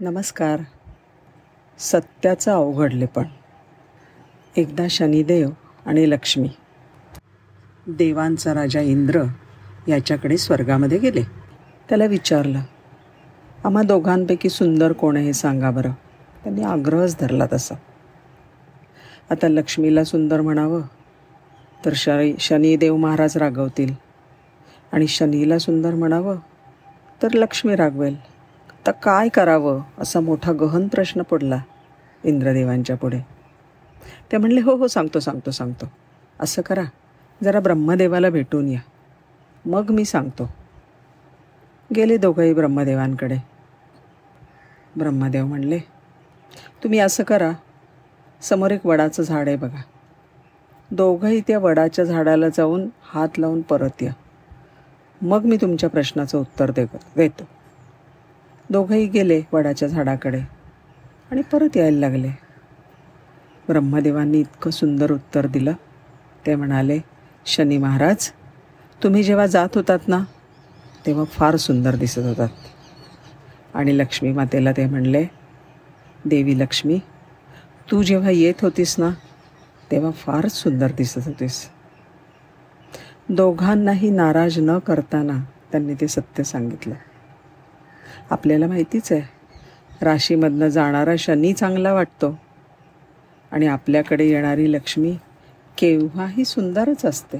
नमस्कार. सत्याचं अवघडलेपण एकदा शनिदेव आणि लक्ष्मी. देवांचा राजा इंद्र याच्याकडे स्वर्गामध्ये गेले. त्याला विचारलं आम्हा दोघांपैकी सुंदर कोण आहे हे सांगा बरं. त्यांनी आग्रहच धरला तसा. आता लक्ष्मीला सुंदर म्हणावं तर शनी शनिदेव महाराज रागवतील. आणि शनीला सुंदर म्हणावं तर लक्ष्मी रागवेल. आता काय करावं असा मोठा गहन प्रश्न पडला इंद्रदेवांच्या पुढे. ते म्हणले हो हो सांगतो सांगतो सांगतो. असं करा. जरा ब्रह्मदेवाला भेटून या. मग मी सांगतो. गेले दोघंही ब्रह्मदेवांकडे. ब्रह्मदेव म्हणले तुम्ही असं करा. समोर एक वडाचं झाड आहे बघा. दोघंही त्या वडाच्या झाडाला जाऊन हात लावून परत या. मग मी तुमच्या प्रश्नाचं उत्तर दे देतो. दोघंही गेले वडाच्या झाडाकडे आणि परत यायला लागले. ब्रह्मदेवांनी इतकं सुंदर उत्तर दिलं. ते म्हणाले शनी महाराज तुम्ही जेव्हा जात होतात ना तेव्हा फार सुंदर दिसत होतात. आणि लक्ष्मी मातेला ते म्हणले देवी लक्ष्मी तू जेव्हा येत होतीस ना तेव्हा फारच सुंदर दिसत होतीस. दोघांनाही नाराज न करताना त्यांनी ते सत्य सांगितलं. आपल्याला माहितीच आहे. राशीमधनं जाणारा शनी चांगला वाटतो. आणि आपल्याकडे येणारी लक्ष्मी केव्हाही सुंदरच असते.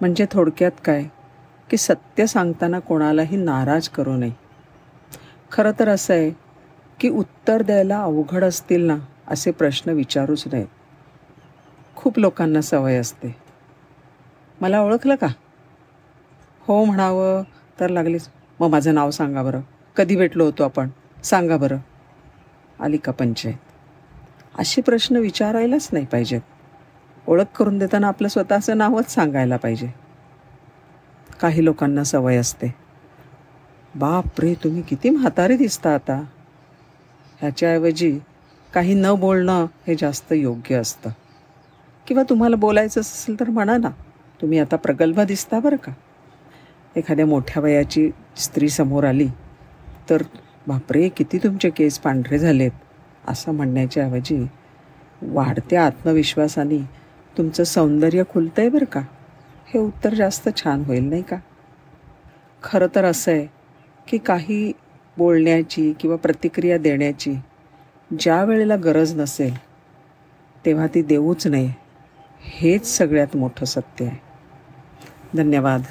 म्हणजे थोडक्यात काय? की सत्य सांगताना कोणालाही नाराज करू नये. खरं तर असं आहे की उत्तर द्यायला अवघड असतील ना असे प्रश्न विचारूच नयेत. खूप लोकांना सवय असते. मला ओळखलं का? हो म्हणावं तर लागलीच. मग माझं नाव सांगा बरं. कधी भेटलो होतो आपण? सांगा बरं. आली का पंचायत? असे प्रश्न विचारायलाच नाही पाहिजेत. ओळख करून देताना आपलं स्वतःचं नावच सांगायला पाहिजे. काही लोकांना सवय असते. बाप रे तुम्ही किती म्हातारे दिसता आता. ह्याच्याऐवजी काही न बोलणं हे जास्त योग्य असतं. किंवा तुम्हाला बोलायचं असेल तर म्हणा ना. तुम्ही आता प्रगल्भ दिसता बरं का? एखाद्या मोठ्या वयाची स्त्री समोर आली तर बापरे किती तुमचे केस पांढरे झालेत? असं म्हणण्याच्या ऐवजी वाढत्या आत्मविश्वासाने तुमचं सौंदर्य खुलतं आहे बरं का? हे उत्तर जास्त छान होईल नाही का? खरं तर असं आहे की काही बोलण्याची किंवा प्रतिक्रिया देण्याची ज्या वेळेला गरज नसेल तेव्हा ती देऊच नये. हेच सगळ्यात मोठं सत्य आहे. धन्यवाद.